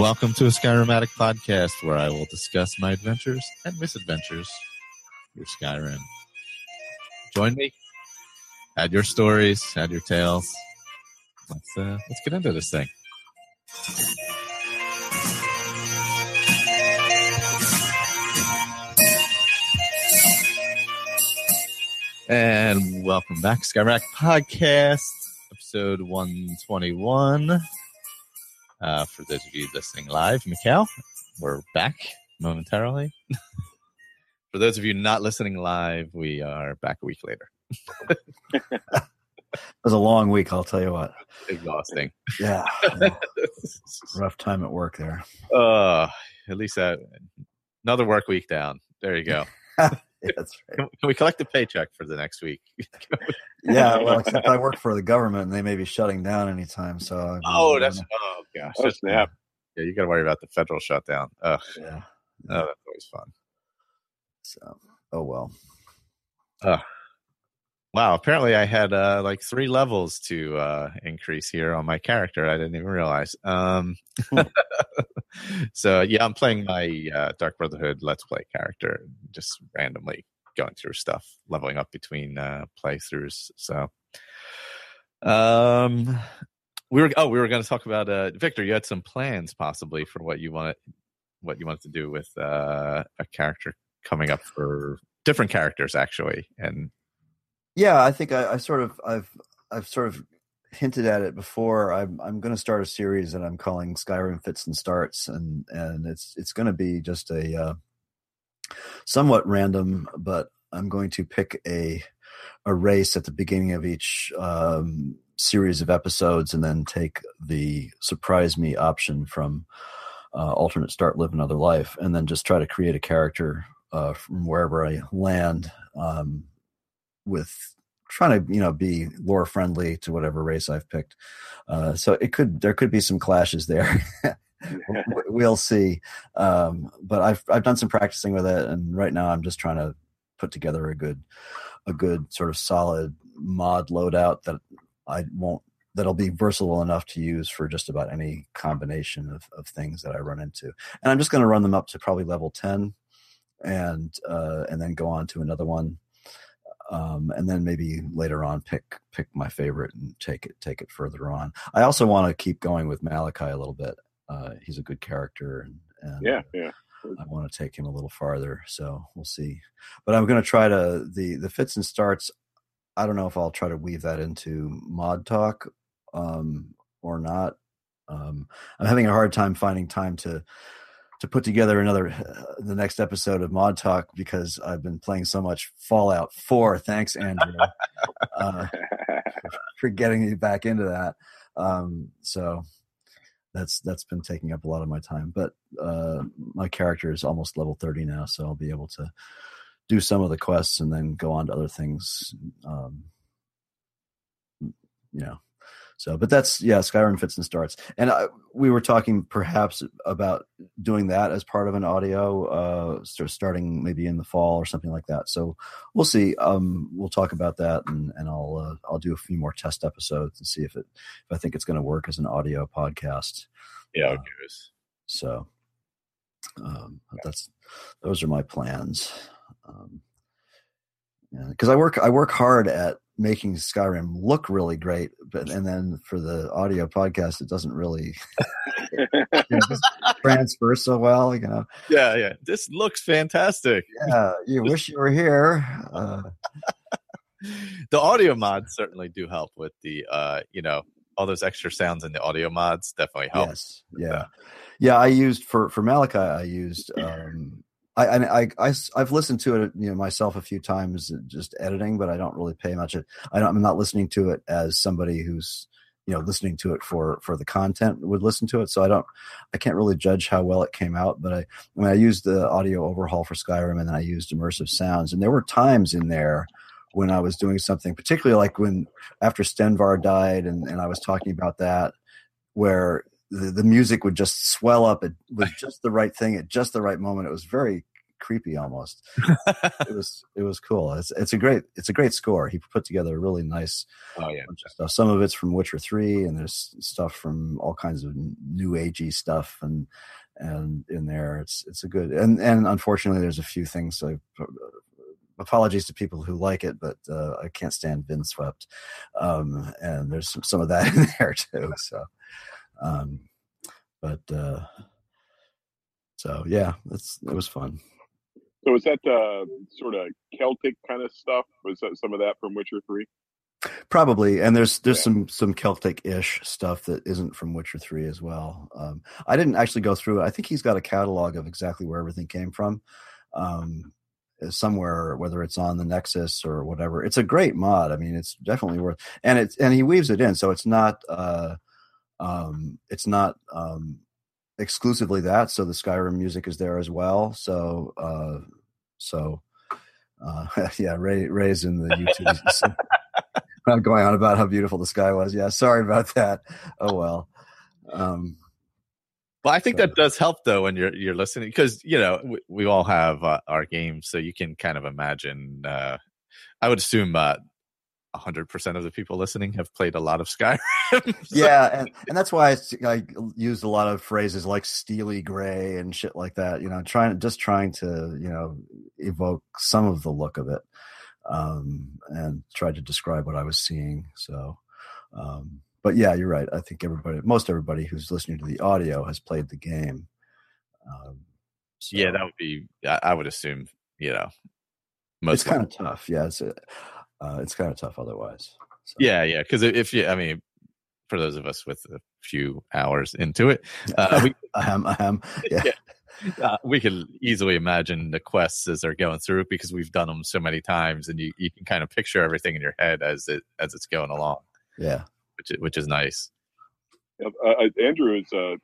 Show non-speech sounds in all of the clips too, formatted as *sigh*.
welcome to a Skyrimatic podcast where I will discuss my adventures and misadventures through Skyrim. Join me. Add your stories, add your tales. Let's uh, let's get into this thing. And welcome back, Skyrack Podcast, episode 121. Uh, for those of you listening live, Mikhail, we're back momentarily. *laughs* for those of you not listening live, we are back a week later. It was a long week, I'll tell you what. Exhausting. Yeah. *laughs* Rough time at work there. uh, at least uh, another work week down. There you go. *laughs* *laughs* Yeah, that's right. Can, can we collect a paycheck for the next week? *laughs* Yeah, well, except I work for the government and they may be shutting down anytime. So, I mean, oh, that's oh gosh, Oh, that's- snap. Yeah, you got to worry about the federal shutdown. Ugh, yeah. oh, that's always fun. So, oh well. Wow, apparently I had uh, like three levels to uh, increase here on my character. I didn't even realize. Um, Hmm. *laughs* so yeah, I'm playing my uh, Dark Brotherhood Let's Play character, just randomly going through stuff, leveling up between uh, playthroughs. So, um, we were oh we were going to talk about uh, Victor. You had some plans possibly for what you wanted what you wanted to do with uh, a character coming up for different characters actually, and Yeah, I think I, I sort of I've I've sort of hinted at it before. I'm I'm going to start a series that I'm calling Skyrim Fits and Starts, and and it's it's going to be just a uh, somewhat random, but I'm going to pick a a race at the beginning of each um, series of episodes, and then take the surprise me option from uh, alternate start, live another life, and then just try to create a character uh, from wherever I land. Um, with trying to you know be lore friendly to whatever race I've picked. Uh, so it could there could be some clashes there. *laughs* *laughs* We'll see. Um, but I've I've done some practicing with it, and right now I'm just trying to put together a good a good sort of solid mod loadout that I won't that'll be versatile enough to use for just about any combination of, of things that I run into. And I'm just going to run them up to probably level 10 and uh, and then go on to another one um, and then maybe later on pick pick my favorite and take it take it further on. I also want to keep going with Malachi a little bit. Uh, he's a good character, and, and Yeah, yeah. I want to take him a little farther. So we'll see. But I'm going to try to the the fits and starts. I don't know if I'll try to weave that into mod talk um, or not. Um, I'm having a hard time finding time to to put together another uh, the next episode of Mod Talk because I've been playing so much Fallout 4. Thanks, Andrew, *laughs* uh, for getting me back into that. Um, so that's that's been taking up a lot of my time. But uh, my character is almost level 30 now, so I'll be able to do some of the quests and then go on to other things. Um, you know, so, but that's yeah, Skyrim fits and starts, and I, we were talking perhaps about doing that as part of an audio, uh, start starting maybe in the fall or something like that. So we'll see. Um, we'll talk about that, and and I'll uh, I'll do a few more test episodes and see if it if I think it's going to work as an audio podcast. yeah, Uh, okay. So um, that's those are my plans. Um, because I work I work hard at making Skyrim look really great, but and then for the audio podcast, it doesn't really *laughs* you know, transfer so well. You know, yeah, yeah. This looks fantastic. yeah, you wish you were here. Uh, *laughs* the audio mods certainly do help with the uh you know all those extra sounds in the audio mods definitely helps. Yes, yeah, yeah. I used for for Malachi. I used. Um, I, I, I, I, have listened to it, you know, myself a few times, uh, just editing, but I don't really pay much. It, I don't, I'm not listening to it as somebody who's, you know, listening to it for for the content would listen to it. So I don't, I can't really judge how well it came out. But I, I mean, I used the audio overhaul for Skyrim, and then I used immersive sounds, and there were times in there when I was doing something, particularly like when after Stenvar died, and and I was talking about that, where the, the music would just swell up It was *laughs* just the right thing at just the right moment. It was very creepy almost. *laughs* it was it was cool. It's it's a great it's a great score. He put together a really nice Oh yeah. bunch of stuff. Some of it's from Witcher Three, and there's stuff from all kinds of new agey stuff, and and in there it's it's a good and and unfortunately there's a few things. So apologies to people who like it, but uh, I can't stand Windswept, um, and there's some, some of that *laughs* in there too. So, um, but uh, so yeah, it's it was fun. So is that uh, sort of Celtic kind of stuff? Was that some of that from Witcher Three? Probably, and there's there's Yeah. some some Celtic-ish stuff that isn't from Witcher Three as well. Um, I didn't actually go through it. I think he's got a catalog of exactly where everything came from, um, somewhere, whether it's on the Nexus or whatever. It's a great mod. I mean, it's definitely worth, and it's and he weaves it in, so it's not uh, um, it's not um, exclusively that. So the Skyrim music is there as well. So uh, so uh, *laughs* yeah, Ray Ray's in the YouTube. *laughs* I'm going on about how beautiful the sky was. Yeah, sorry about that. Oh well. Um, Well, I think So- that does help though when you're you're listening because you know we, we all have uh, our games, so you can kind of imagine. Uh, I would assume uh, hundred percent of the people listening have played a lot of Skyrim. *laughs* So- yeah, and, and that's why I used a lot of phrases like steely gray and shit like that. You know, trying just trying to you know evoke some of the look of it, um, and try to describe what I was seeing. So, um, but yeah, you're right. I think everybody, most everybody who's listening to the audio has played the game. Um, so yeah, that would be. I, I would assume. You know, most it's kind of tough. Yeah, it's uh, it's kind of tough otherwise. So, Yeah, yeah. Because if you, I mean, for those of us with a few hours into it, *laughs* uh, we *laughs* ahem, ahem. Yeah. uh, we can easily imagine the quests as they're going through because we've done them so many times, and you, you can kind of picture everything in your head as it as it's going along, yeah. which is, which is nice. Uh, uh, Andrew is uh,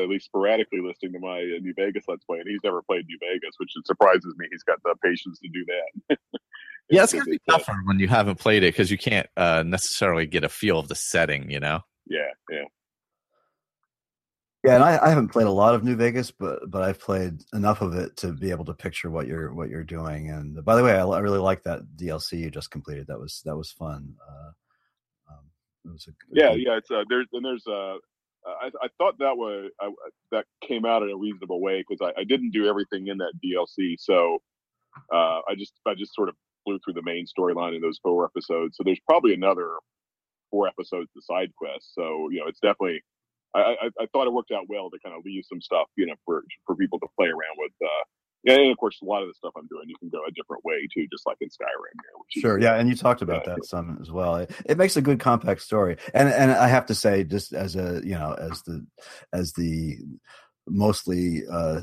at least sporadically listening to my uh, New Vegas Let's Play, and he's never played New Vegas, which surprises me. He's got the patience to do that. *laughs* Yeah, it's gonna be tougher when you haven't played it because you can't uh, necessarily get a feel of the setting. You know. yeah, yeah. Yeah, and I, I haven't played a lot of New Vegas, but but I've played enough of it to be able to picture what you're what you're doing. And by the way, I, I really like that DLC you just completed. That was that was fun. Uh, um, it was a, a Yeah, good- yeah. It's uh, there's and there's uh, I, I thought that was I, that came out in a reasonable way because I, I didn't do everything in that DLC, so uh, I just I just sort of flew through the main storyline in those four episodes. So there's probably another four episodes to side quests. So you know, it's definitely I, I, I thought it worked out well to kind of leave some stuff you know for for people to play around with. Uh, and of course, a lot of the stuff I'm doing, you can go a different way too, just like in Skyrim. Here, Sure, yeah, and you talked about Yeah. that some as well. It, it makes a good compact story, and and I have to say, just as a you know, as the as the mostly uh,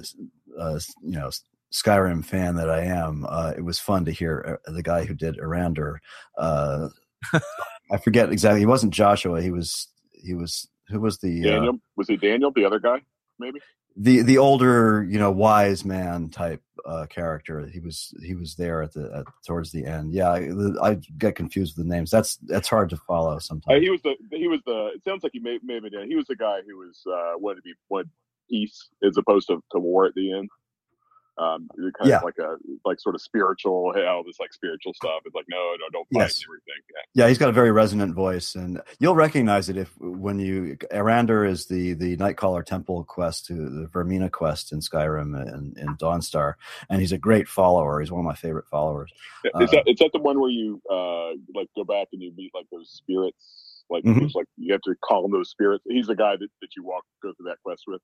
uh you know Skyrim fan that I am, uh, it was fun to hear uh, the guy who did Erandur. Uh, *laughs* I forget exactly. He wasn't Joshua. He was he was who was the uh, Daniel was he Daniel, the other guy, maybe? the the older you know wise man type uh character he was he was there at the at, towards the end yeah I, I get confused with the names that's that's hard to follow Uh, sometimes he was the he was the. It sounds like he may, may have been. He was the guy who was uh, wanted to be wanted peace as opposed to, to war at the end. Um, you're kind Yeah. of like a like sort of spiritual, hey, all this like spiritual stuff. It's like no, no, don't fight Yes. everything. Yeah. yeah he's got a very resonant voice and you'll recognize it if when you Erandur is the the Nightcaller Temple quest to the Vaermina quest in Skyrim and in Dawnstar and he's a great follower he's one of my favorite followers Is Uh, that is that the one where you uh like go back and you meet like those spirits? Like Mhm. there's like you have to call them those spirits. He's the guy that, that you walk go through that quest with.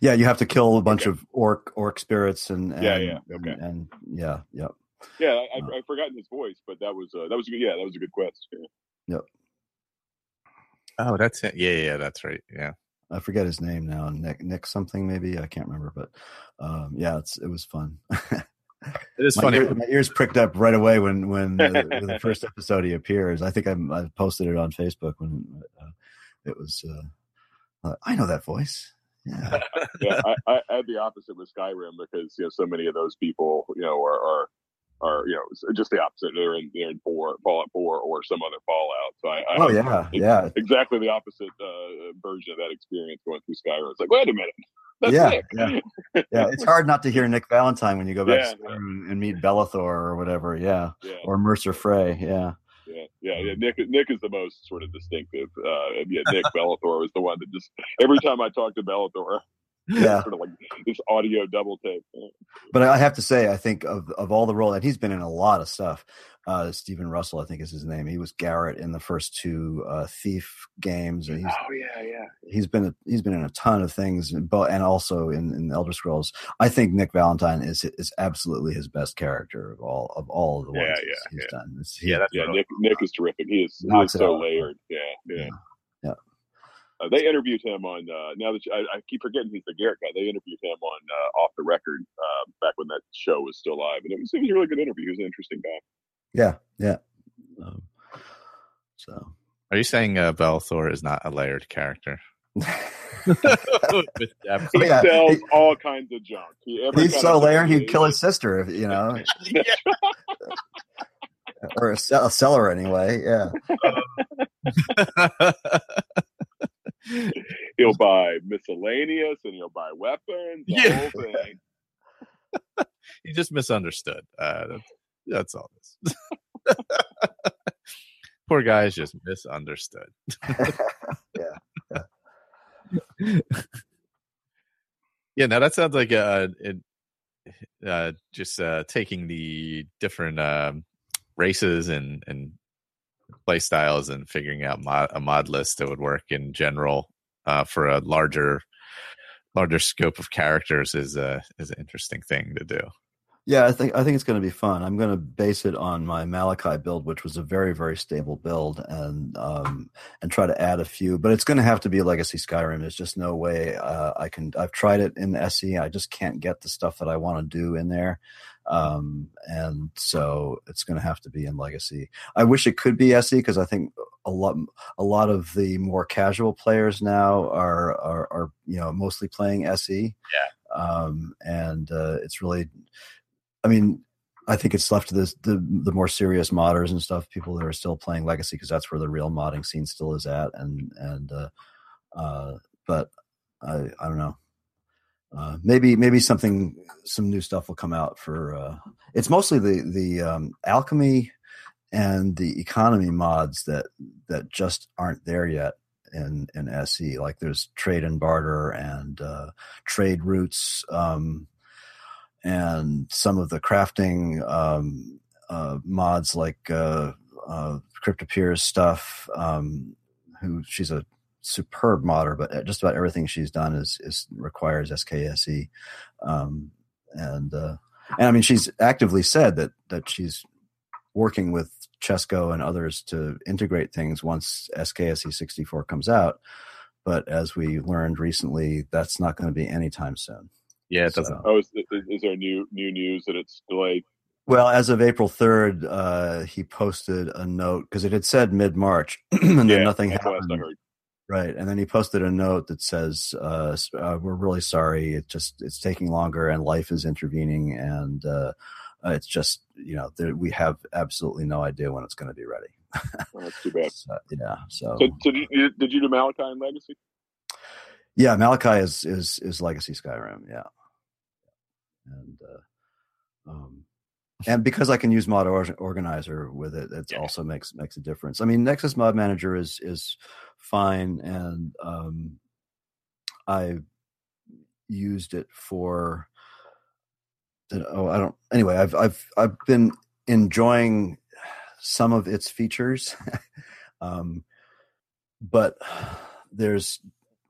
yeah you have to kill a bunch Okay. of orc orc spirits and, and Yeah, yeah, okay. and, and yeah yeah Yeah, I, I, Uh. I've forgotten his voice, but that was uh, that was a good. Yeah, that was a good quest. Yeah. Oh, that's it. Yeah, yeah, that's right. Yeah. I forget his name now. Nick Nick something maybe I can't remember, but um, yeah, it's it was fun. *laughs* *laughs* It is my, funny. ear- my ears pricked up right away when when the, when the first episode he appears. I think I, I posted it on Facebook when uh, it was. Uh, uh, I know that voice. Yeah, *laughs* yeah, I, I, I had the opposite with Skyrim because you know so many of those people you know are, are are you know just the opposite. They're in they're in four Fallout Four or some other Fallout. So I, I oh yeah, yeah, exactly the opposite uh, version of that experience going through Skyrim. It's like wait a minute. That's yeah, yeah, *laughs* yeah. It's hard not to hear Nick Valentine when you go back Yeah, to Skyrim and meet Belethor or whatever. Yeah, yeah. or Mercer Frey. Yeah, Yeah, yeah, yeah. Nick, Nick is the most sort of distinctive. Uh, yeah, Nick Belethor was the one that just every time I talk to Belethor, yeah. sort of like this audio double take. But I have to say, I think of of all the roles, and he's been in a lot of stuff. Uh, Stephen Russell, I think is his name. He was Garrett in the first two uh, Thief games, and he's Oh yeah, yeah. he's been a, he's been in a ton of things, but and also in, in Elder Scrolls. I think Nick Valentine is is absolutely his best character of all of all of the ones Yeah, he's, yeah, he's yeah. done. It's, Yeah, that's Yeah, Nick Nick is terrific. He is, he is so layered. Yeah, yeah. Yeah. Uh, they interviewed him on. Uh, now that you, I, I keep forgetting he's the Garrett guy. They interviewed him on uh, Off the Record uh, back when that show was still live, and it was, it was a really good interview. He was an interesting guy. yeah, yeah. Um, so Are you saying uh, Belethor is not a layered character? *laughs* *laughs* With depth. He Yeah, sells he- all kinds of junk. He, every he's kind so of layered he'd thing kill his sister, if, you know, *laughs* or a, sell- a seller anyway. Yeah, *laughs* He'll buy miscellaneous and he'll buy weapons. The Yeah. whole thing. *laughs* you just misunderstood. Uh, that's, that's all this. *laughs* Poor guy is just misunderstood. Yeah, now that sounds like uh, it, uh, just uh, taking the different um, races and and play styles and figuring out mod, a mod list that would work in general uh, for a larger larger scope of characters is a is an interesting thing to do. Yeah, I think I think it's going to be fun. I'm going to base it on my Malachi build, which was a very very stable build, and um, and try to add a few. But it's going to have to be Legacy Skyrim. There's just no way uh, I can. I've tried it in SE. I just can't get the stuff that I want to do in there, um, and so it's going to have to be in Legacy. I wish it could be SE because I think a lot a lot of the more casual players now are are, are you know mostly playing SE. Yeah, um, and uh, it's really I mean, I think it's left to this, the the more serious modders and stuff, people that are still playing Legacy because that's where the real modding scene still is at. And and uh, uh, but I I don't know. Uh, maybe maybe something some new stuff will come out for. Uh, it's mostly the the um, alchemy and the economy mods that that just aren't there yet in in SE. Like there's trade and barter and uh, trade routes. Um, and some of the crafting um, uh, mods like uh, uh, Kryptopyr's stuff. Um, who she's a superb modder, but just about everything she's done is is requires SKSE, um, and uh, and I mean she's actively said that that she's working with Chesko and others to integrate things once SKSE 64 comes out. But as we learned recently, that's not going to be anytime soon. Yeah, it doesn't. So- Oh, is, is, is there new new news that it's delayed? Well, as of April 3rd, uh, he posted a note because it had said mid March *clears throat* and then nothing that's the last happened. I heard. Right. And then he posted a note that says, uh, uh, we're really sorry. It just, it's taking longer and life is intervening. And, uh, uh, it's just, you know, there, we have absolutely no idea when it's going to be ready. Oh, that's too bad. *laughs* So, yeah. So, So, so did, you, did you do Malachi and Legacy? yeah, Malachi is, is, is Legacy Skyrim. Yeah. And, uh, um, and because I can use Mod Or- Organizer with it, it Yeah. also makes makes a difference. I mean, Nexus Mod Manager is is fine, and um, I used it for. Oh, I don't. Anyway, I've I've I've been enjoying some of its features, *laughs* um, but there's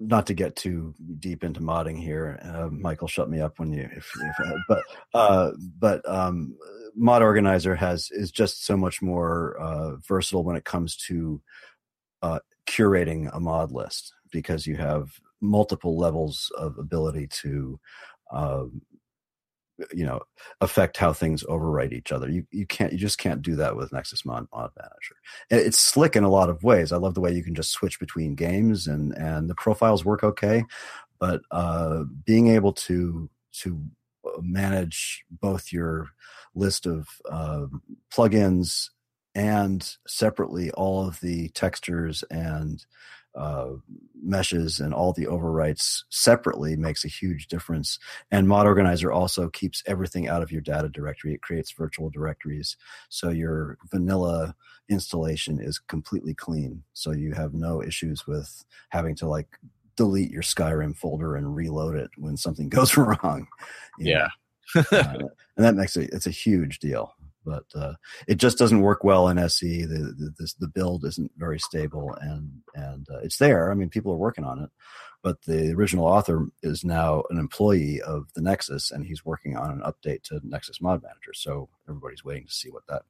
not to get too deep into modding here. Uh, Michael, shut me up when you. If, if, uh, but uh, but um, Mod Organizer has is just so much more uh, versatile when it comes to uh, curating a mod list because you have multiple levels of ability to. You know, affect how things overwrite each other. You you can't you just can't do that with Nexus Mod Mod Manager. It's slick in a lot of ways. I love the way you can just switch between games and and the profiles work okay, but uh, being able to to uh, manage both your list of uh, plugins and separately all of the textures and uh, meshes and all the overwrites separately makes a huge difference. And Mod Organizer also keeps everything out of your data directory. It creates virtual directories. So your vanilla installation is completely clean. So you have no issues with having to like delete your Skyrim folder and reload it when something *laughs* goes *laughs* wrong. Yeah. *laughs* uh, and that makes it, it's a huge deal but uh, it just doesn't work well in SE. The the, this, the build isn't very stable, and and uh, it's there. I mean, people are working on it, but the original author is now an employee of the Nexus, and he's working on an update to Nexus Mod Manager. So everybody's waiting to see what that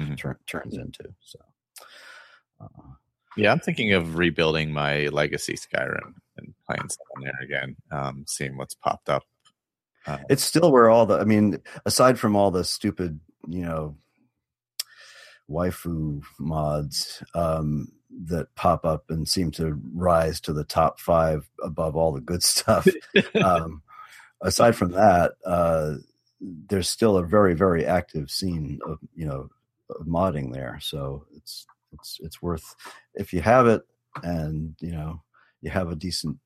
mm-hmm. tur- turns into. So. Uh, yeah, I'm thinking of rebuilding my legacy Skyrim and playing something there again, um, seeing what's popped up. Uh, it's still where all the, I mean, aside from all the stupid you know waifu mods um, that pop up and seem to rise to the top five above all the good *laughs* stuff. um, aside from that, uh, there's still a very very active scene of you know of modding there. So it's it's it's worth if you have it and you know you have a decent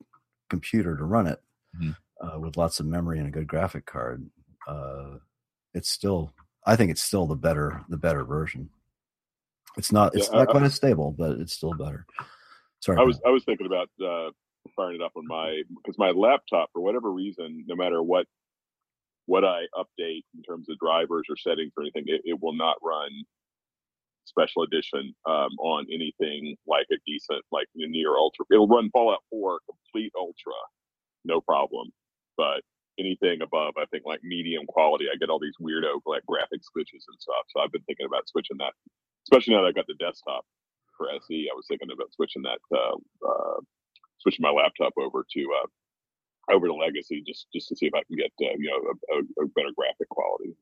computer to run it mm-hmm. uh, with lots of memory and a good graphic card. Uh, it's still I think it's still the better the better version. It's not it's yeah, not I, quite as stable, but it's still better. Sorry. I was I was thinking about uh, firing it up on my because my laptop for whatever reason, no matter what what I update in terms of drivers or settings or anything, it, it will not run special edition um, on anything like a decent like near ultra. It'll run Fallout 4 complete ultra, no problem. But anything above, I think like medium quality, I get all these weirdo like graphics glitches and stuff. So I've been thinking about switching that, especially now that I got the desktop for SE. I was thinking about switching that, uh, uh, switching my laptop over to uh, over to Legacy just just to see if I can get uh, you know a, a, a, better graphic quality.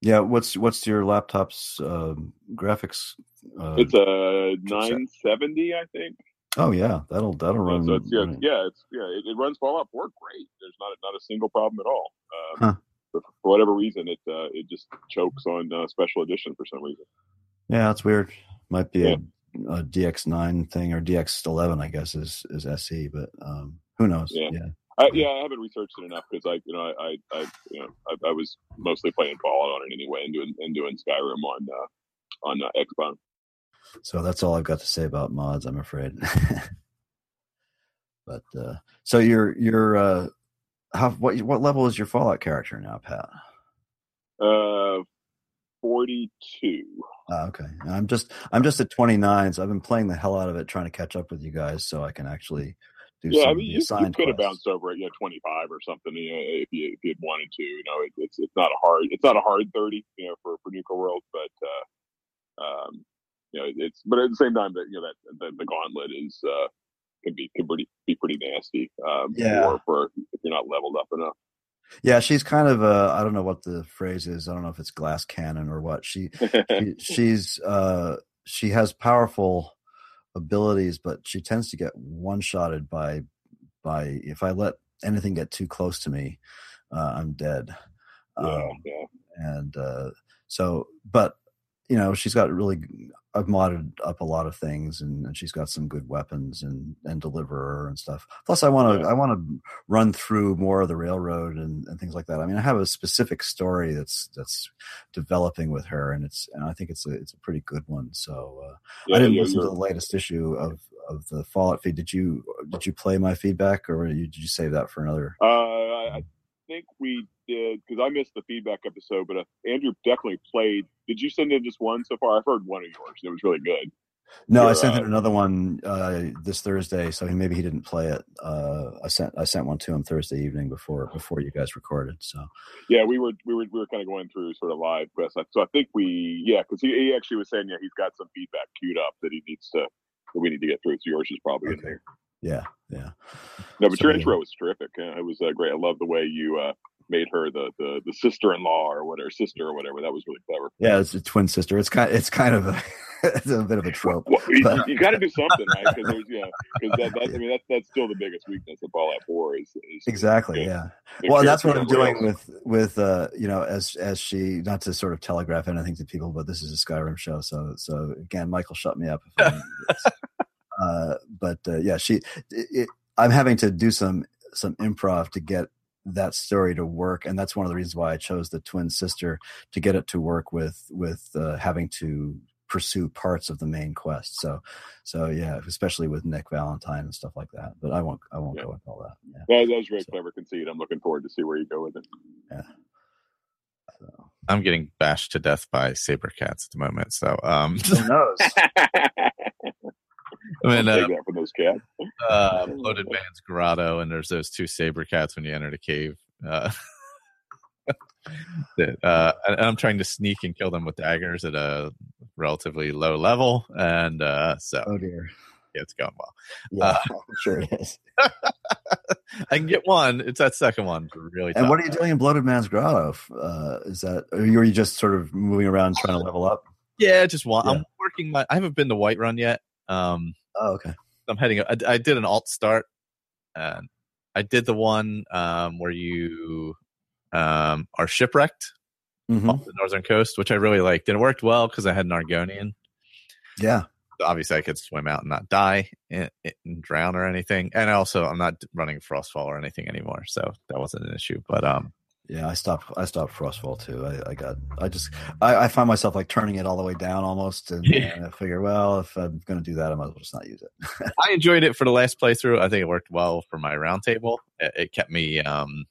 Yeah, what's what's your laptop's um, graphics? Uh, it's a 970, I think. Oh yeah, that'll that'll run. So it's, yeah, yeah, it's yeah, it, it, runs Fallout 4 great. There's not a, not a single problem at all. Um, huh. for, for, whatever reason, it uh, it just chokes on uh, special edition for some reason. Yeah, that's weird. Might be yeah. a, a, DX9 thing or DX11, I guess is is SE, but um, who knows? Yeah. yeah. I, yeah, I haven't researched it enough because I, you know, I, I, you know, I, I, was mostly playing Fallout on it anyway, and doing and doing Skyrim on uh, on uh, Xbox. So that's all I've got to say about mods, I'm afraid. *laughs* but uh, so you're you're uh, how what what level is your Fallout character now, Pat? Uh, forty two. Oh, okay, I'm just I'm just at 29, so I've been playing the hell out of it, trying to catch up with you guys, so I can actually do yeah, I mean, you, you could have bounced over at you know 25 or something you know, if you if you had wanted to. You know, it, it's it's not a hard it's not a hard 30 you know for for Nuka World, but uh, um, you know, it's but at the same time that you know that the, the gauntlet is uh, can be can pretty be pretty nasty. Um, yeah. For, for if you're not leveled up enough. Yeah, she's kind of a I don't know what the phrase is. I don't know if it's glass cannon or what. She, she *laughs* she's uh she has powerful abilities, but she tends to get one shotted by by if I let anything get too close to me, uh, I'm dead. Yeah, um, yeah. And uh, so, but you know, she's got really I've modded up a lot of things, and, and, she's got some good weapons and and deliverer and stuff. Plus, I want to I want to run through more of the railroad and, and things like that. I mean, I have a specific story that's that's developing with her, and it's and I think it's a it's a pretty good one. So uh, yeah, I didn't yeah, listen to the latest issue of of the Fallout feed. Did you did you play my feedback, or did you, did you save that for another? Uh, I think we did because I missed the feedback episode, but uh, Andrew definitely played. Did you send in just one so far? I've heard one of yours. It was really good. No, Your, I sent uh, in another one uh, this Thursday, so maybe he didn't play it. Uh, I sent I sent one to him Thursday evening before before you guys recorded. So yeah, we were we were we were kind of going through sort of live quests. So I think we yeah, because he, he actually was saying yeah he's got some feedback queued up that he needs to that we need to get through. So yours is probably okay. in there. Yeah, yeah. No, but so, your intro was terrific. It was uh, great. I love the way you uh, made her the the, the sister in law or whatever, sister or whatever. That was really clever. Yeah, it's a twin sister. It's kind. It's kind of a. *laughs* it's a bit of a *laughs* trope. Well, you, but- you got to do something, right? Because there's yeah, because that, that, I *laughs* mean that's that's still the biggest weakness of Fallout Four is, is Exactly. Yeah. Yeah. Well, that's what I'm doing else. with with uh you know as as she not to sort of telegraph anything to people, but this is a Skyrim show, so so again, Michael shut me up. If I'm, uh, but uh, yeah, she. It, it, I'm having to do some some improv to get that story to work, and that's one of the reasons why I chose the twin sister to get it to work with with uh, having to pursue parts of the main quest. So so yeah, especially with Nick Valentine and stuff like that. But I won't I won't Yeah. go into all that. Yeah. That, that was very So- clever conceit. I'm looking forward to see where you go with it. So. I'm getting bashed to death by saber cats at the moment. So, um, Who knows? *laughs* I mean, I'll uh, take that from those cats. uh, Bloated Man's Grotto, and there's those two saber cats when you enter the cave. Uh, *laughs* that, uh, and I'm trying to sneak and kill them with daggers at a relatively low level, and uh, so Oh dear. yeah, it's going well. Yeah, *laughs* I'm sure it is. *laughs* I can get one. It's that second one really. And what are you doing in Bloated Man's Grotto? Uh, is that or you- are you just sort of moving around trying to level up? Yeah, just one. Yeah. I'm working my. I haven't been to Whiterun yet. Um, Oh, okay. I'm heading. I, I did an alt start, and I did the one um, where you um, are shipwrecked hmm off the northern coast, which I really liked. And it worked well because I had an Argonian. Yeah. Obviously, I could swim out and not die and, and drown or anything. And also, I'm not running Frostfall or anything anymore, so that wasn't an issue. But um, Yeah, I stopped. I stopped Frostfall too. I, I got. I just. I, I find myself like turning it all the way down almost, and, Yeah. and I figure, well, if I'm going to do that, I might as well just not use it. *laughs* I enjoyed it for the last playthrough. I think it worked well for my roundtable. It, it kept me um,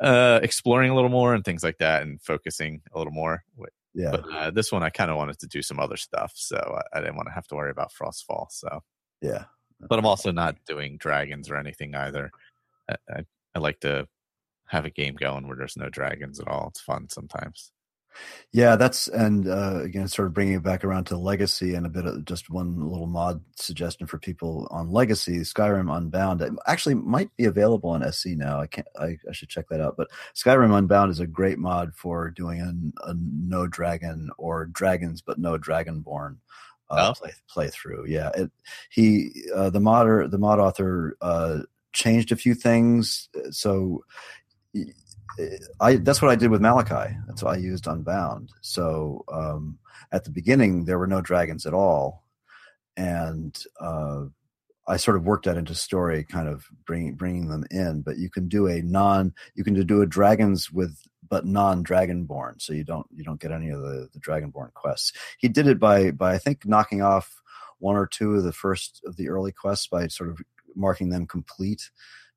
uh, exploring a little more and things like that, and focusing a little more. Yeah. But uh, this one, I kind of wanted to do some other stuff, so I, I didn't want to have to worry about Frostfall. So, yeah. but I'm also not doing dragons or anything either. I, I, I like to have a game going where there's no dragons at all. It's fun sometimes. Yeah, that's and uh, again, sort of bringing it back around to legacy and a bit of just one little mod suggestion for people on legacy. Skyrim Unbound it actually might be available on SE now. I can't. I, I should check that out. But Skyrim Unbound is a great mod for doing a, a no dragon or dragons but no dragonborn uh, Oh. play playthrough. Yeah, it, he uh, the modder the mod author uh, changed a few things, so. I that's what I did with Malachi. That's what I used Unbound. So um, at the beginning, there were no dragons at all, and uh, I sort of worked that into story, kind of bringing bringing them in. But you can do a non, you can do a dragons with but non dragonborn, so you don't you don't get any of the the dragonborn quests. He did it by by I think knocking off one or two of the first of the early quests by sort of marking them complete,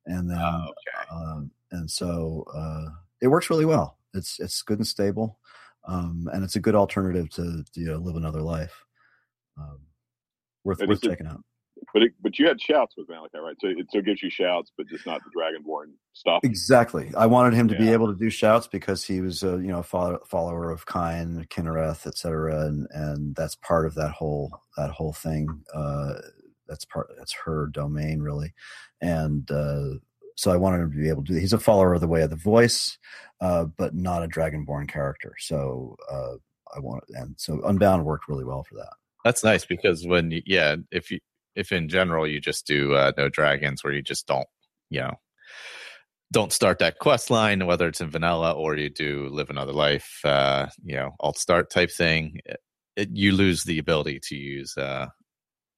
and then Oh, okay. um, and so uh, it works really well. It's it's good and stable, um, and it's a good alternative to, you know, live another life. Um, worth worth checking out. But it, but you had shouts with Malachi, right? So it still gives you shouts, but just not the Dragonborn stuff. Exactly. I wanted him to be able to do shouts because he was a you know follow, follower of Kyne, Kynareth, etc., and and that's part of that whole that whole thing. Uh, that's part. That's her domain really, and uh, so I wanted him to be able to. do He's a follower of the Way of the Voice, uh, but not a Dragonborn character. So uh, I want and so Unbound worked really well for that. That's nice because when you, yeah, if you if in general you just do uh, no dragons where you just don't you know don't start that quest line whether it's in vanilla or you do live another life uh you know alt start type thing it, it, you lose the ability to use uh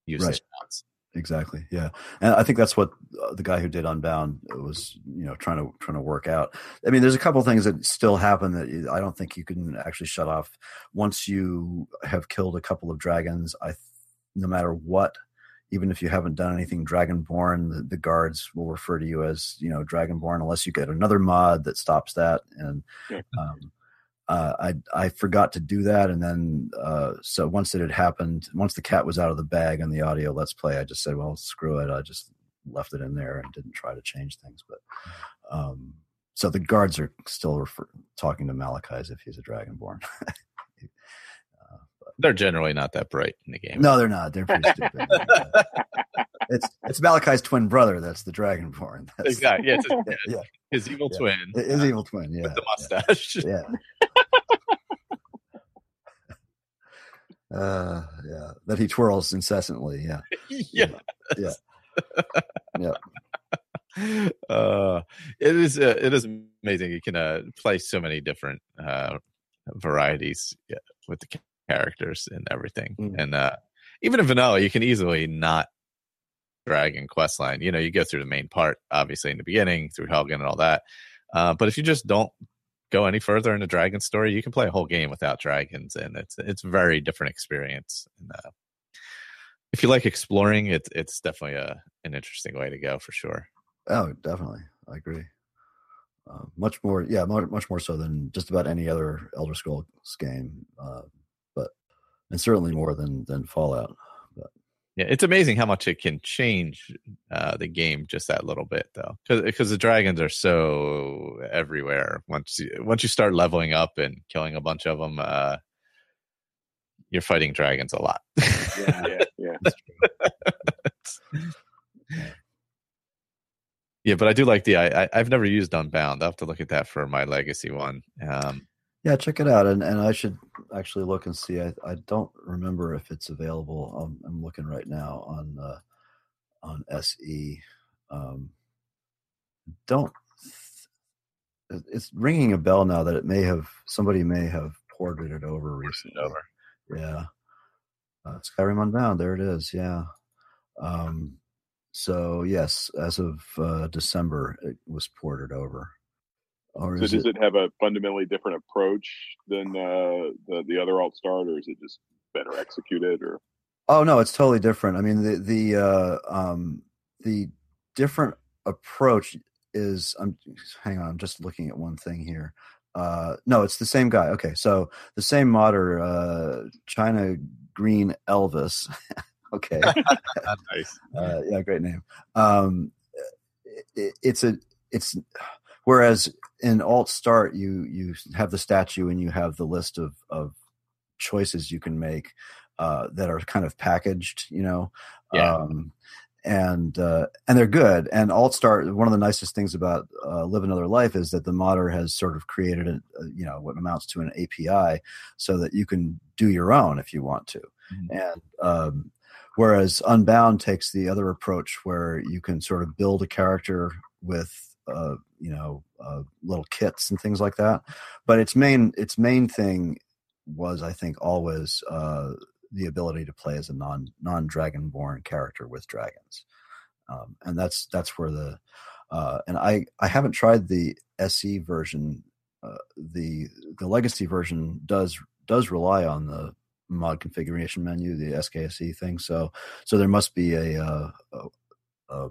use Right. the shouts. Exactly. Yeah, and I think that's what uh, the guy who did Unbound was, you know, trying to trying to work out. I mean, there's a couple things that still happen that I don't think you can actually shut off once you have killed a couple of dragons. I, no matter what, even if you haven't done anything Dragonborn, the, the guards will refer to you as you know Dragonborn unless you get another mod that stops that. And um, uh, I I forgot to do that, and then uh, so once it had happened, once the cat was out of the bag on the audio let's play, I just said, well, screw it. I just left it in there and didn't try to change things. But um, so the guards are still refer- talking to Malachi as if he's a dragonborn. *laughs* they're generally not that bright in the game no, they're not. They're pretty stupid. *laughs* it's it's Malachi's twin brother. That's the Dragonborn. *laughs* That's, exactly. Yeah, his, *laughs* yeah, yeah, his evil Yeah. twin his uh, evil twin. Yeah, with the mustache. *laughs* Yeah. yeah. uh, yeah, that he twirls incessantly. Yeah, yeah. Yeah. Yeah. Uh, it is uh, it is amazing. You can uh, play so many different uh, varieties yeah, with the characters and everything. Mm. And uh, even in vanilla, you can easily not drag in questline. You know, you go through the main part, obviously in the beginning through Helgen and all that. Uh, but if you just don't go any further in the dragon story, you can play a whole game without dragons, and it's it's a very different experience. And, uh, if you like exploring, it's it's definitely a an interesting way to go for sure. Oh, definitely. I agree. Uh, much more, yeah, much, much more so than just about any other Elder Scrolls game, uh, but and certainly more than than Fallout. Yeah, it's amazing how much it can change uh, the game just that little bit, though, because the dragons are so everywhere. Once you, once you start leveling up and killing a bunch of them, uh, you're fighting dragons a lot. Yeah, yeah, *laughs* yeah. yeah, but I do like the. I, I I've never used Unbound. I will have to look at that for my legacy one. Um, Yeah, check it out, and and I should actually look and see. I I don't remember if it's available. I'm, I'm looking right now on uh, on SE. Um, don't. it- It's ringing a bell now that it may have somebody may have ported it over recently. over. Yeah. Uh, Skyrim Unbound. There it is. Yeah. Um, so yes, as of uh, December, it was ported over. Or So does it? it have a fundamentally different approach than uh, the the other alt start, or is it just better executed? Or Oh no, it's totally different. I mean, the the uh, um, the different approach is. I'm hang on. I'm just looking at one thing here. Uh, no, it's the same guy. Okay, so the same modder, uh, China Green Elvis. *laughs* okay, *laughs* nice. uh, yeah, great name. Um, it, it's a it's whereas in alt start you you have the statue and you have the list of of choices you can make uh, that are kind of packaged, you know. Yeah. Um, and uh, and they're good. And alt start. One of the nicest things about uh, Live Another Life is that the modder has sort of created a, a you know what amounts to an API, so that you can do your own if you want to. Mhm. And um, whereas Unbound takes the other approach, where you can sort of build a character with uh, you know uh, little kits and things like that. But its main its main thing was, I think, always uh, the ability to play as a non non dragonborn character with dragons, um, and that's that's where the uh, and I I haven't tried the SE version. Uh, the the legacy version does does rely on the mod configuration menu, the SKSE thing. So so there must be a, uh, a, a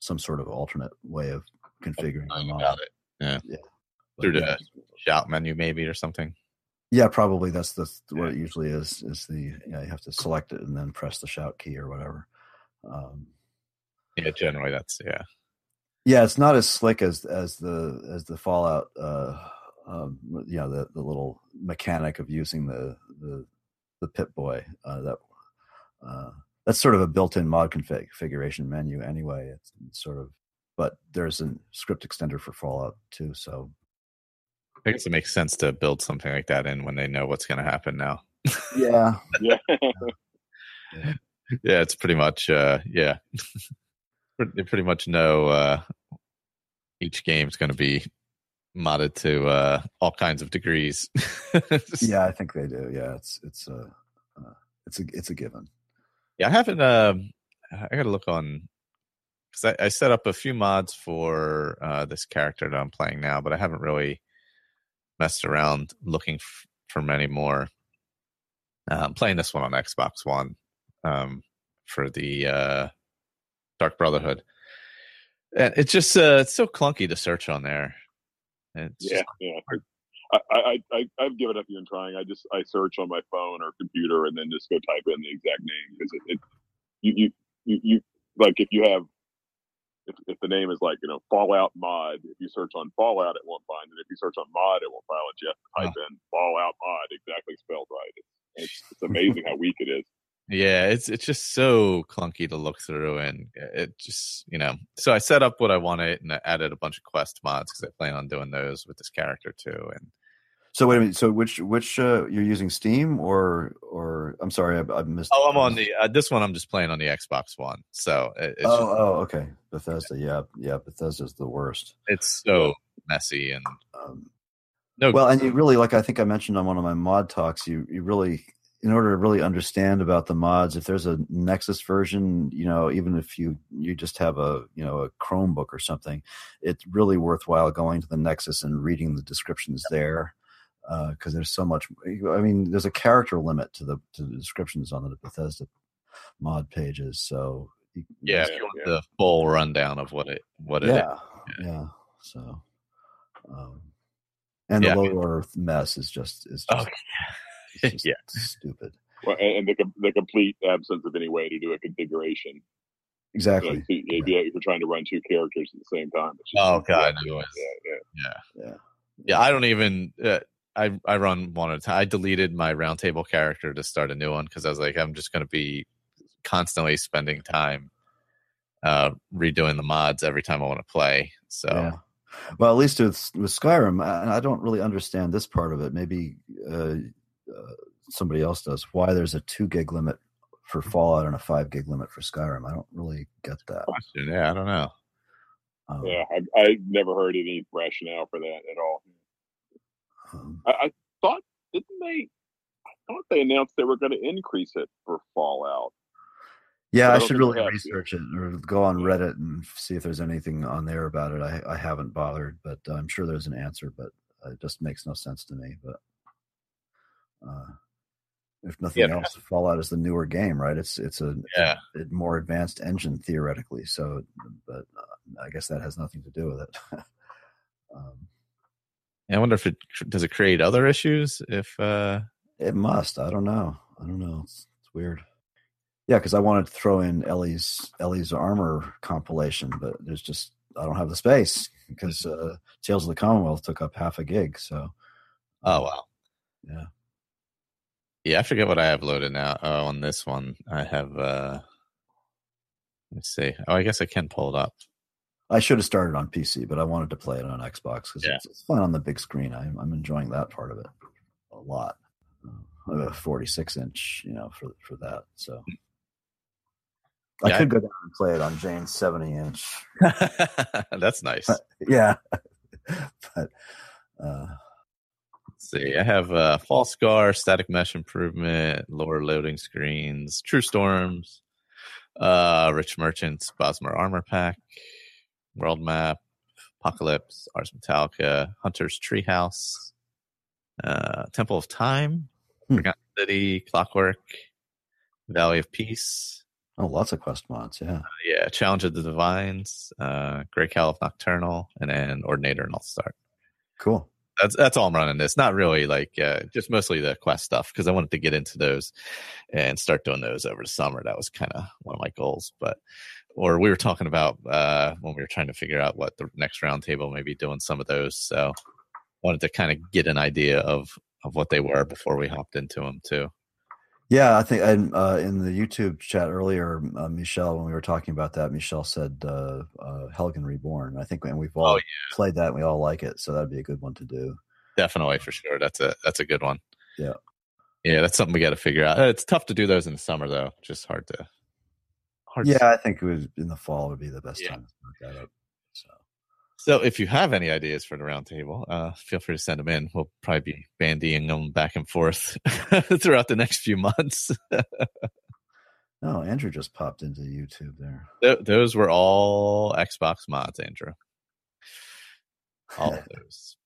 some sort of alternate way of configuring the Knowing mod. about it. But Through the- yeah, Shout menu maybe or something. yeah, probably that's the what it usually is. Is the yeah you have to select it and then press the shout key or whatever. Um, Yeah, generally that's yeah. yeah, it's not as slick as as the as the Fallout. Uh, um, you know the the little mechanic of using the the the Pip Boy. Uh, that uh, that's sort of a built-in mod config- configuration menu anyway. It's, it's sort of, but there's a script extender for Fallout too. So I guess it makes sense to build something like that in when they know what's going to happen now. *laughs* *laughs* yeah, yeah, Yeah, it's pretty much uh yeah. *laughs* they pretty much know uh each game's going to be modded to uh all kinds of degrees. yeah, I think they do. Yeah, it's it's a uh, it's a it's a given. Yeah, I haven't. Um, I got to look on because I, I set up a few mods for uh, this character that I'm playing now, but I haven't really messed around looking f- for many more. Uh, I'm playing this one on Xbox One um, for the uh, Dark Brotherhood, and it's just uh, it's so clunky to search on there. It's yeah, yeah. I, I, I, I've given up even trying. I just I search on my phone or computer and then just go type in the exact name because it, it you, you you you like if you have if, if the name is like you know Fallout mod, if you search on Fallout, it won't find it. If you search on mod, it won't find it. You have to type in Fallout mod exactly spelled right. It's, it's, it's *laughs* amazing how weak it is. Yeah, it's it's just so clunky to look through, and it just you know. So I set up what I wanted, and I added a bunch of quest mods because I plan on doing those with this character too. And So wait a minute. So which which uh, you're using Steam or or I'm sorry, I, I missed. oh, I'm on the uh, this one. I'm just playing on the Xbox One, so it, Oh, just, oh, okay. Bethesda, yeah, yeah. Bethesda's the worst. it's so messy and Um, no. well, and you really like I think I mentioned on one of my mod talks. You you really in order to really understand about the mods, if there's a Nexus version, you know, even if you you just have a you know a Chromebook or something, it's really worthwhile going to the Nexus and reading the descriptions there because there's so much. I mean, there's a character limit to the to the descriptions on the Bethesda mod pages. So you- yeah, Yeah, you want yeah. the full rundown of what it what it yeah, yeah. So, um, and Yeah, the I low earth mess is just is Oh, just, it's just *laughs* Yeah. stupid. Well, and, and the the complete absence of any way to do a configuration. Exactly. so if, you- if you're trying to run two characters at the same time. just- Oh god, no, Yeah, yeah. yeah. Yeah. Yeah, I don't even. Uh, I I run one at a time. I deleted my roundtable character to start a new one because I was like, I'm just going to be constantly spending time uh, redoing the mods every time I want to play. So Yeah. Well, at least with with Skyrim, I, I don't really understand this part of it. Maybe uh, uh, somebody else does. Why there's a two gig limit for Fallout and a five gig limit for Skyrim? I don't really get that. question, yeah, I don't know. Um, Yeah, I, I never heard any rationale for that at all. Um, I, I thought didn't they? I thought they announced they were going to increase it for Fallout. Yeah, I I should really to. research it or go on. Reddit and see if there's anything on there about it. I, I haven't bothered, but I'm sure there's an answer, but it just makes no sense to me. But uh, if nothing Yeah. else, Fallout is the newer game, right? It's it's a, Yeah. a more advanced engine theoretically. So, but uh, I guess that has nothing to do with it. *laughs* um, I wonder if it does it create other issues if uh It must. I don't know. I don't know. It's, it's weird. Yeah, because I wanted to throw in Ellie's Ellie's armor compilation, but there's just I don't have the space because uh, Tales of the Commonwealth took up half a gig. So oh wow yeah, yeah I forget what I have loaded now. Oh, on this one I have uh let's see. Oh, I guess I can pull it up. I should have started on PC, but I wanted to play it on Xbox because Yeah. it's, it's fun on the big screen. I'm, I'm enjoying that part of it a lot. Uh, a 46 inch, you know, for for that. So I Yeah, I- could go down and play it on Jane's 70 inch. *laughs* That's nice. Yeah, *laughs* but uh, Let's see. I have uh, Falskaar, Static Mesh Improvement, Lower Loading Screens, True Storms, uh, Rich Merchants, Bosmer Armor Pack, World Map, Apocalypse, Ars Metallica, Hunter's Treehouse, uh, Temple of Time, Hmm. Forgotten City, Clockwork, Valley of Peace, oh, lots of quest mods. Yeah. yeah, Challenge of the Divines, uh, Grey Cowl of Nocturnal, and then Ordinator and All Star. Cool. that's that's all I'm running this. Not really like uh, just mostly the quest stuff because I wanted to get into those and start doing those over the summer. That was kind of one of my goals. But or we were talking about uh, when we were trying to figure out what the next roundtable may be doing some of those. So wanted to kind of get an idea of of what they were before we hopped into them too. Yeah, I think and, uh, in the YouTube chat earlier, uh, Michelle, when we were talking about that, Michelle said uh, uh, Helgen Reborn. I think, and we've all Oh, played that, and we all like it, so that'd be a good one to do. Definitely for sure. That's a that's a good one. Yeah. Yeah, that's something we got to figure out. It's tough to do those in the summer though. Just hard to hard. Yeah, I think it was in the fall would be the best Yeah. time to look that up. So So if you have any ideas for the roundtable, uh, feel free to send them in. We'll probably be bandying them back and forth *laughs* throughout the next few months. no, Andrew just popped into YouTube there. Th- those were all Xbox mods, Andrew. All of *laughs* those.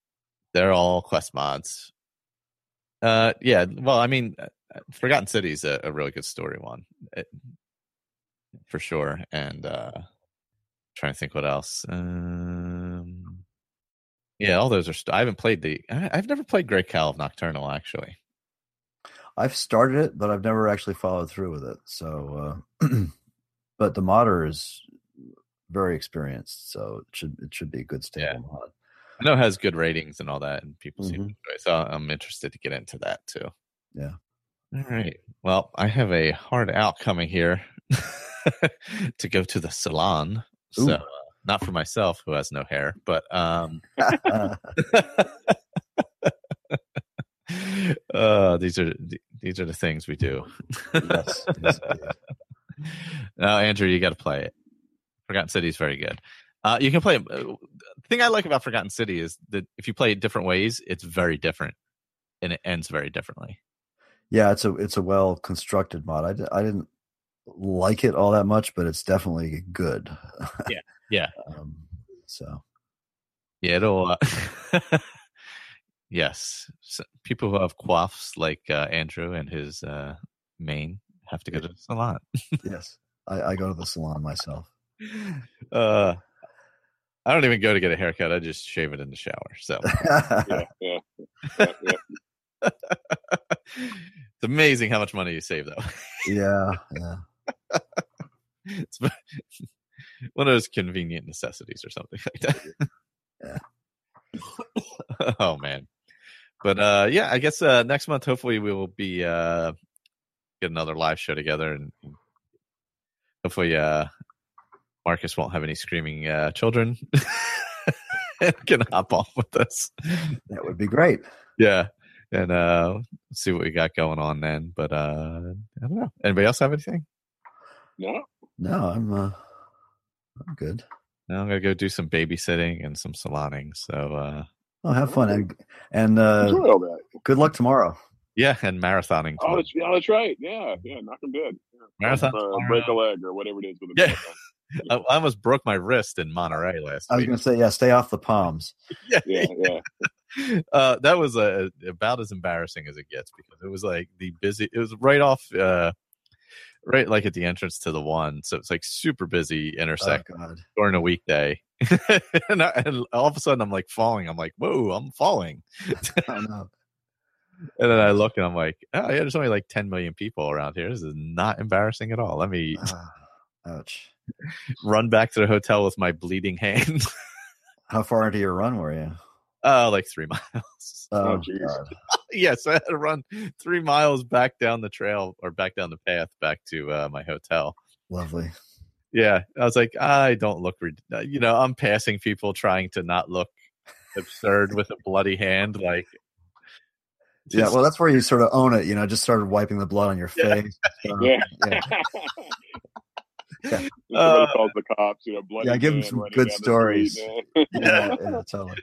They're all Quest mods. Uh, yeah. Well, I mean, uh, Forgotten City is a, a really good story one, It- for sure. And uh, trying to think what else. Um, yeah, all those are. St- I haven't played the. I, I've never played Grey Cowl of Nocturnal actually. I've started it, but I've never actually followed through with it. So, uh, *clears throat* but the modder is very experienced, so it should it should be a good stable Yeah. mod. I know it has good ratings and all that, and people seem to Mhm. enjoy. it. So I'm interested to get into that too. Yeah. All right. Well, I have a hard out coming here *laughs* *laughs* to go to the salon. Ooh. So, uh, not for myself, who has no hair, but um, *laughs* *laughs* uh, these are these are the things we do. yes, now, Andrew, you got to play it. Forgotten City is very good. Uh, you can play. it- uh, The thing I like about Forgotten City is that if you play it different ways, it's very different, and it ends very differently. yeah, it's a it's a well constructed mod. I, I didn't like it all that much, but it's definitely good. Yeah. Yeah. *laughs* Um, so Yeah, it'll. Uh, *laughs* yes, so people who have quaffs like uh, Andrew and his uh, mane have to go to the salon. *laughs* yes, I, I go to the salon myself. Uh, I don't even go to get a haircut. I just shave it in the shower. So Yeah, yeah, yeah, yeah. it's amazing how much money you save, though. yeah, yeah. *laughs* it's *laughs* one of those convenient necessities or something like that. Yeah. *laughs* oh man. But uh yeah, I guess uh next month hopefully we will be uh get another live show together and hopefully uh Marcus won't have any screaming uh children and can hop off with us. That would be great. Yeah. And uh see what we got going on then. But uh I don't know. Anybody else have anything? No, No, I'm uh, I'm good. Now I'm gonna go do some babysitting and some saloning. So uh Oh, have fun and and uh, enjoy all that. good luck tomorrow. yeah, and marathoning. Oh, that's, yeah, that's right. Yeah, yeah, knock him dead. Yeah. Marathon Uh, break a leg or whatever it is with a Yeah. marathon. *laughs* I, I almost broke my wrist in Monterey last I was week. going to say, yeah, stay off the palms. *laughs* yeah, Yeah, yeah. *laughs* uh, that was uh, about as embarrassing as it gets because it was like the busy. It was right off, uh, right like at the entrance to the one, so it's like super busy Oh, intersect God. during a weekday. *laughs* and, I, and all of a sudden, I'm like falling. I'm like, whoa, I'm falling. *laughs* Oh, no. *laughs* And then I look and I'm like, oh yeah, there's only like 10 million people around here. This is not embarrassing at all. Let me Ah, ouch. run back to the hotel with my bleeding hand. How far into your run were you? Oh, like three *laughs* miles. Oh, Oh, jeez. God. *laughs* yes, I had to run three miles back down the trail or back down the path back to uh, my hotel. Lovely. Yeah, I was like, I don't look, rid- uh, you know, I'm passing people trying to not look absurd with a bloody hand. Like, Yeah, well, that's where you sort of own it. You know, just started wiping the blood on your Yeah. face. Uh, *laughs* Yeah. yeah. Somebody Uh, calls the cops, you know, bloody Yeah, give man some good down the stories. street, yeah, yeah, totally.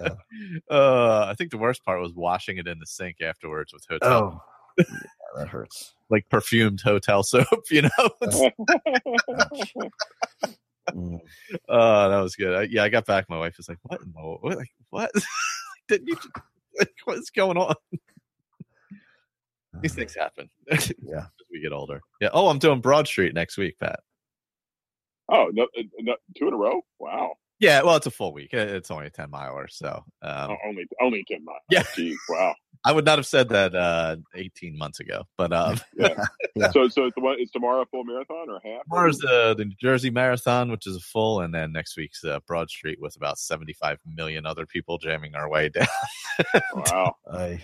Yeah. *laughs* uh, I think the worst part was washing it in the sink afterwards with hotel, Oh, yeah, that hurts. like perfumed hotel *laughs* soap, you know? *laughs* Mm. Oh, that was good. I, yeah, I got back. My wife was like, "What? in the What? Like, what? Didn't you? Like, what's going on?" These things happen as Yeah. we get older. Yeah. Oh, I'm doing Broad Street next week, Pat. oh, no, uh, no, two in a row? Wow. Yeah. Well, it's a full week. It's only a ten miler, so um, Oh, only only 10 miles. Yeah. Jeez, wow. *laughs* I would not have said that uh, 18 months ago. But um, *laughs* Yeah. *laughs* Yeah. So, so it's, the one, it's tomorrow a full marathon or half? tomorrow's the, the New Jersey Marathon, which is a full, and then next week's uh, Broad Street with about 75 million other people jamming our way down. Wow. I,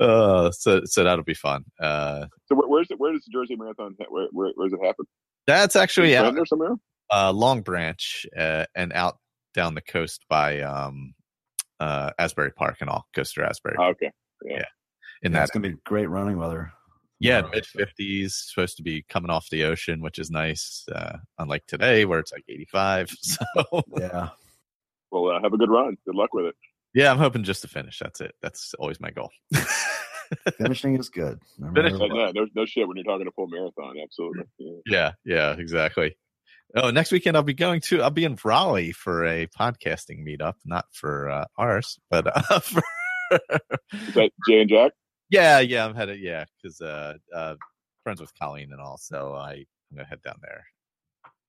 uh, so so that'll be fun. Uh, So where, where's it? Where does the Jersey Marathon? Where, where where does it happen? that's actually In out somewhere? Uh, Long Branch uh, and out down the coast by um, uh, Asbury Park and all, coast through Asbury Oh, okay. in yeah, that. it's going to be great running weather. Yeah, mid fifties, supposed to be coming off the ocean, which is nice. Uh, unlike today, where it's like eighty five. *laughs* So Yeah. Well, uh, have a good run. Good luck with it. yeah, I'm hoping just to finish. That's it. That's always my goal. *laughs* Finishing is good. no Finish- matter But no, no, no shit when you're talking a full marathon. Absolutely. Yeah. yeah, yeah, exactly. Oh, next weekend I'll be going to. I'll be in Raleigh for a podcasting meetup, not for uh, ours, but uh, *laughs* for Is that Jay and Jack? yeah, yeah. I'm headed. Yeah, because uh, uh, friends with Colleen and all, so I I'm gonna head down there.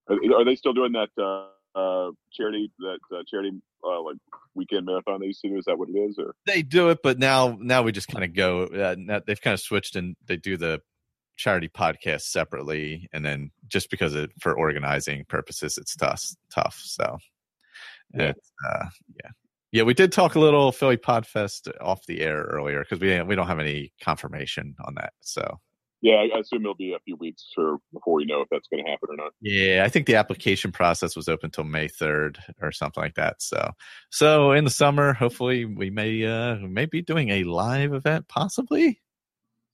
Are, are they still doing that uh, uh, charity that uh, charity uh, like weekend marathon they used to do? Is that what it is? Or they do it, but now now we just kind of go. Uh, they've kind of switched and they do the charity podcast separately, and then just because it for organizing purposes, it's tough. Tough. So Yeah. it's uh, yeah. Yeah, we did talk a little Philly Podfest off the air earlier because we we don't have any confirmation on that. So yeah, I assume it'll be a few weeks for before we know if that's going to happen or not. Yeah, I think the application process was open till May third or something like that. So, so in the summer, hopefully we may uh we may be doing a live event, possibly.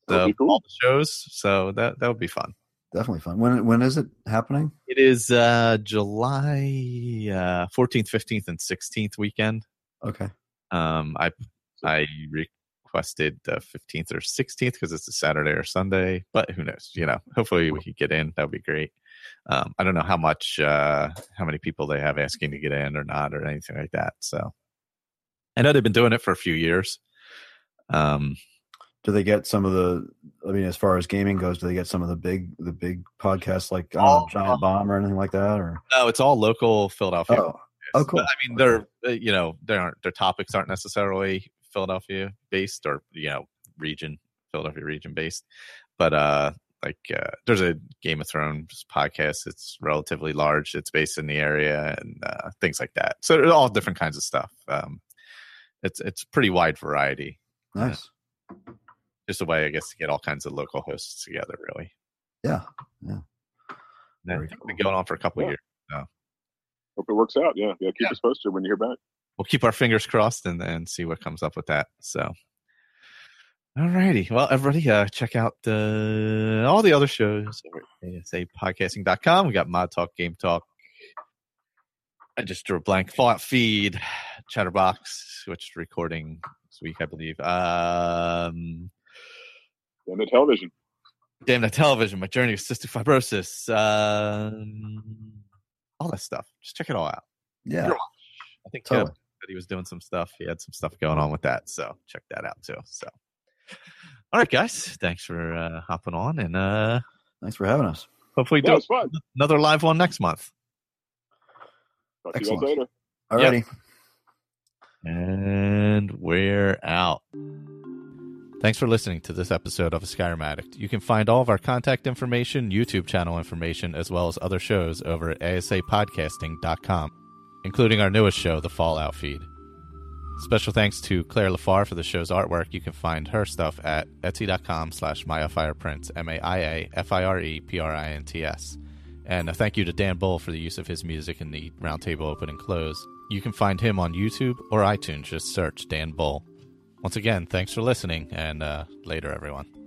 That'd So cool. all the shows, so that that would be fun. Definitely fun. When when is it happening? It is uh July uh fourteenth, fifteenth, and sixteenth weekend. Okay. Um, I I requested the fifteenth or sixteenth because it's a Saturday or Sunday, but who knows? You know, hopefully we could get in. That would be great. Um, I don't know how much, uh, how many people they have asking to get in or not or anything like that. So I know they've been doing it for a few years. Um, Do they get some of the? I mean, as far as gaming goes, do they get some of the big the big podcasts like don't know, Oh, Giant Bomb or anything like that? Or no, it's all local Philadelphia. oh, oh, cool. But, I mean, they're uh, you know they aren't their topics aren't necessarily Philadelphia based or you know region Philadelphia region based, but uh like uh, there's a Game of Thrones podcast. It's relatively large. It's based in the area and uh, things like that. So there's all different kinds of stuff. Um, it's it's pretty wide variety. nice. Just a way, I guess, to get all kinds of local hosts together. Really, Yeah. Yeah. And I Very think been going on for a couple of Yeah. years. Hope it works out. Yeah, yeah. Keep Yeah. us posted when you hear back. we'll keep our fingers crossed and and see what comes up with that. So, alrighty. Well, everybody, uh, check out uh, all the other shows over at asapodcasting.com. We got Mod Talk, Game Talk. I just drew a blank. Fallout Feed, Chatterbox, which is recording this week, I believe. Um, And the television. Damn the television, my journey with cystic fibrosis, um, all that stuff. Just check it all out. Yeah. I think Totally. that he was doing some stuff. He had some stuff going on with that, so check that out too. So, all right, guys, thanks for uh, hopping on, and uh, Thanks for having us. hopefully Yeah, do fun. another live one next month. Talk to you Excellent. guys later. Alrighty. And we're out. Thanks for listening to this episode of Skyrim Addict. You can find all of our contact information, YouTube channel information, as well as other shows over at asapodcasting.com, including our newest show, The Fallout Feed. Special thanks to Claire Lafar for the show's artwork. You can find her stuff at etsy.com slash MaiaFirePrints, M-A-I-A-F-I-R-E-P-R-I-N-T-S. And a thank you to Dan Bull for the use of his music in the roundtable open and close. You can find him on YouTube or iTunes. Just search Dan Bull. Once again, thanks for listening, and uh, later, everyone.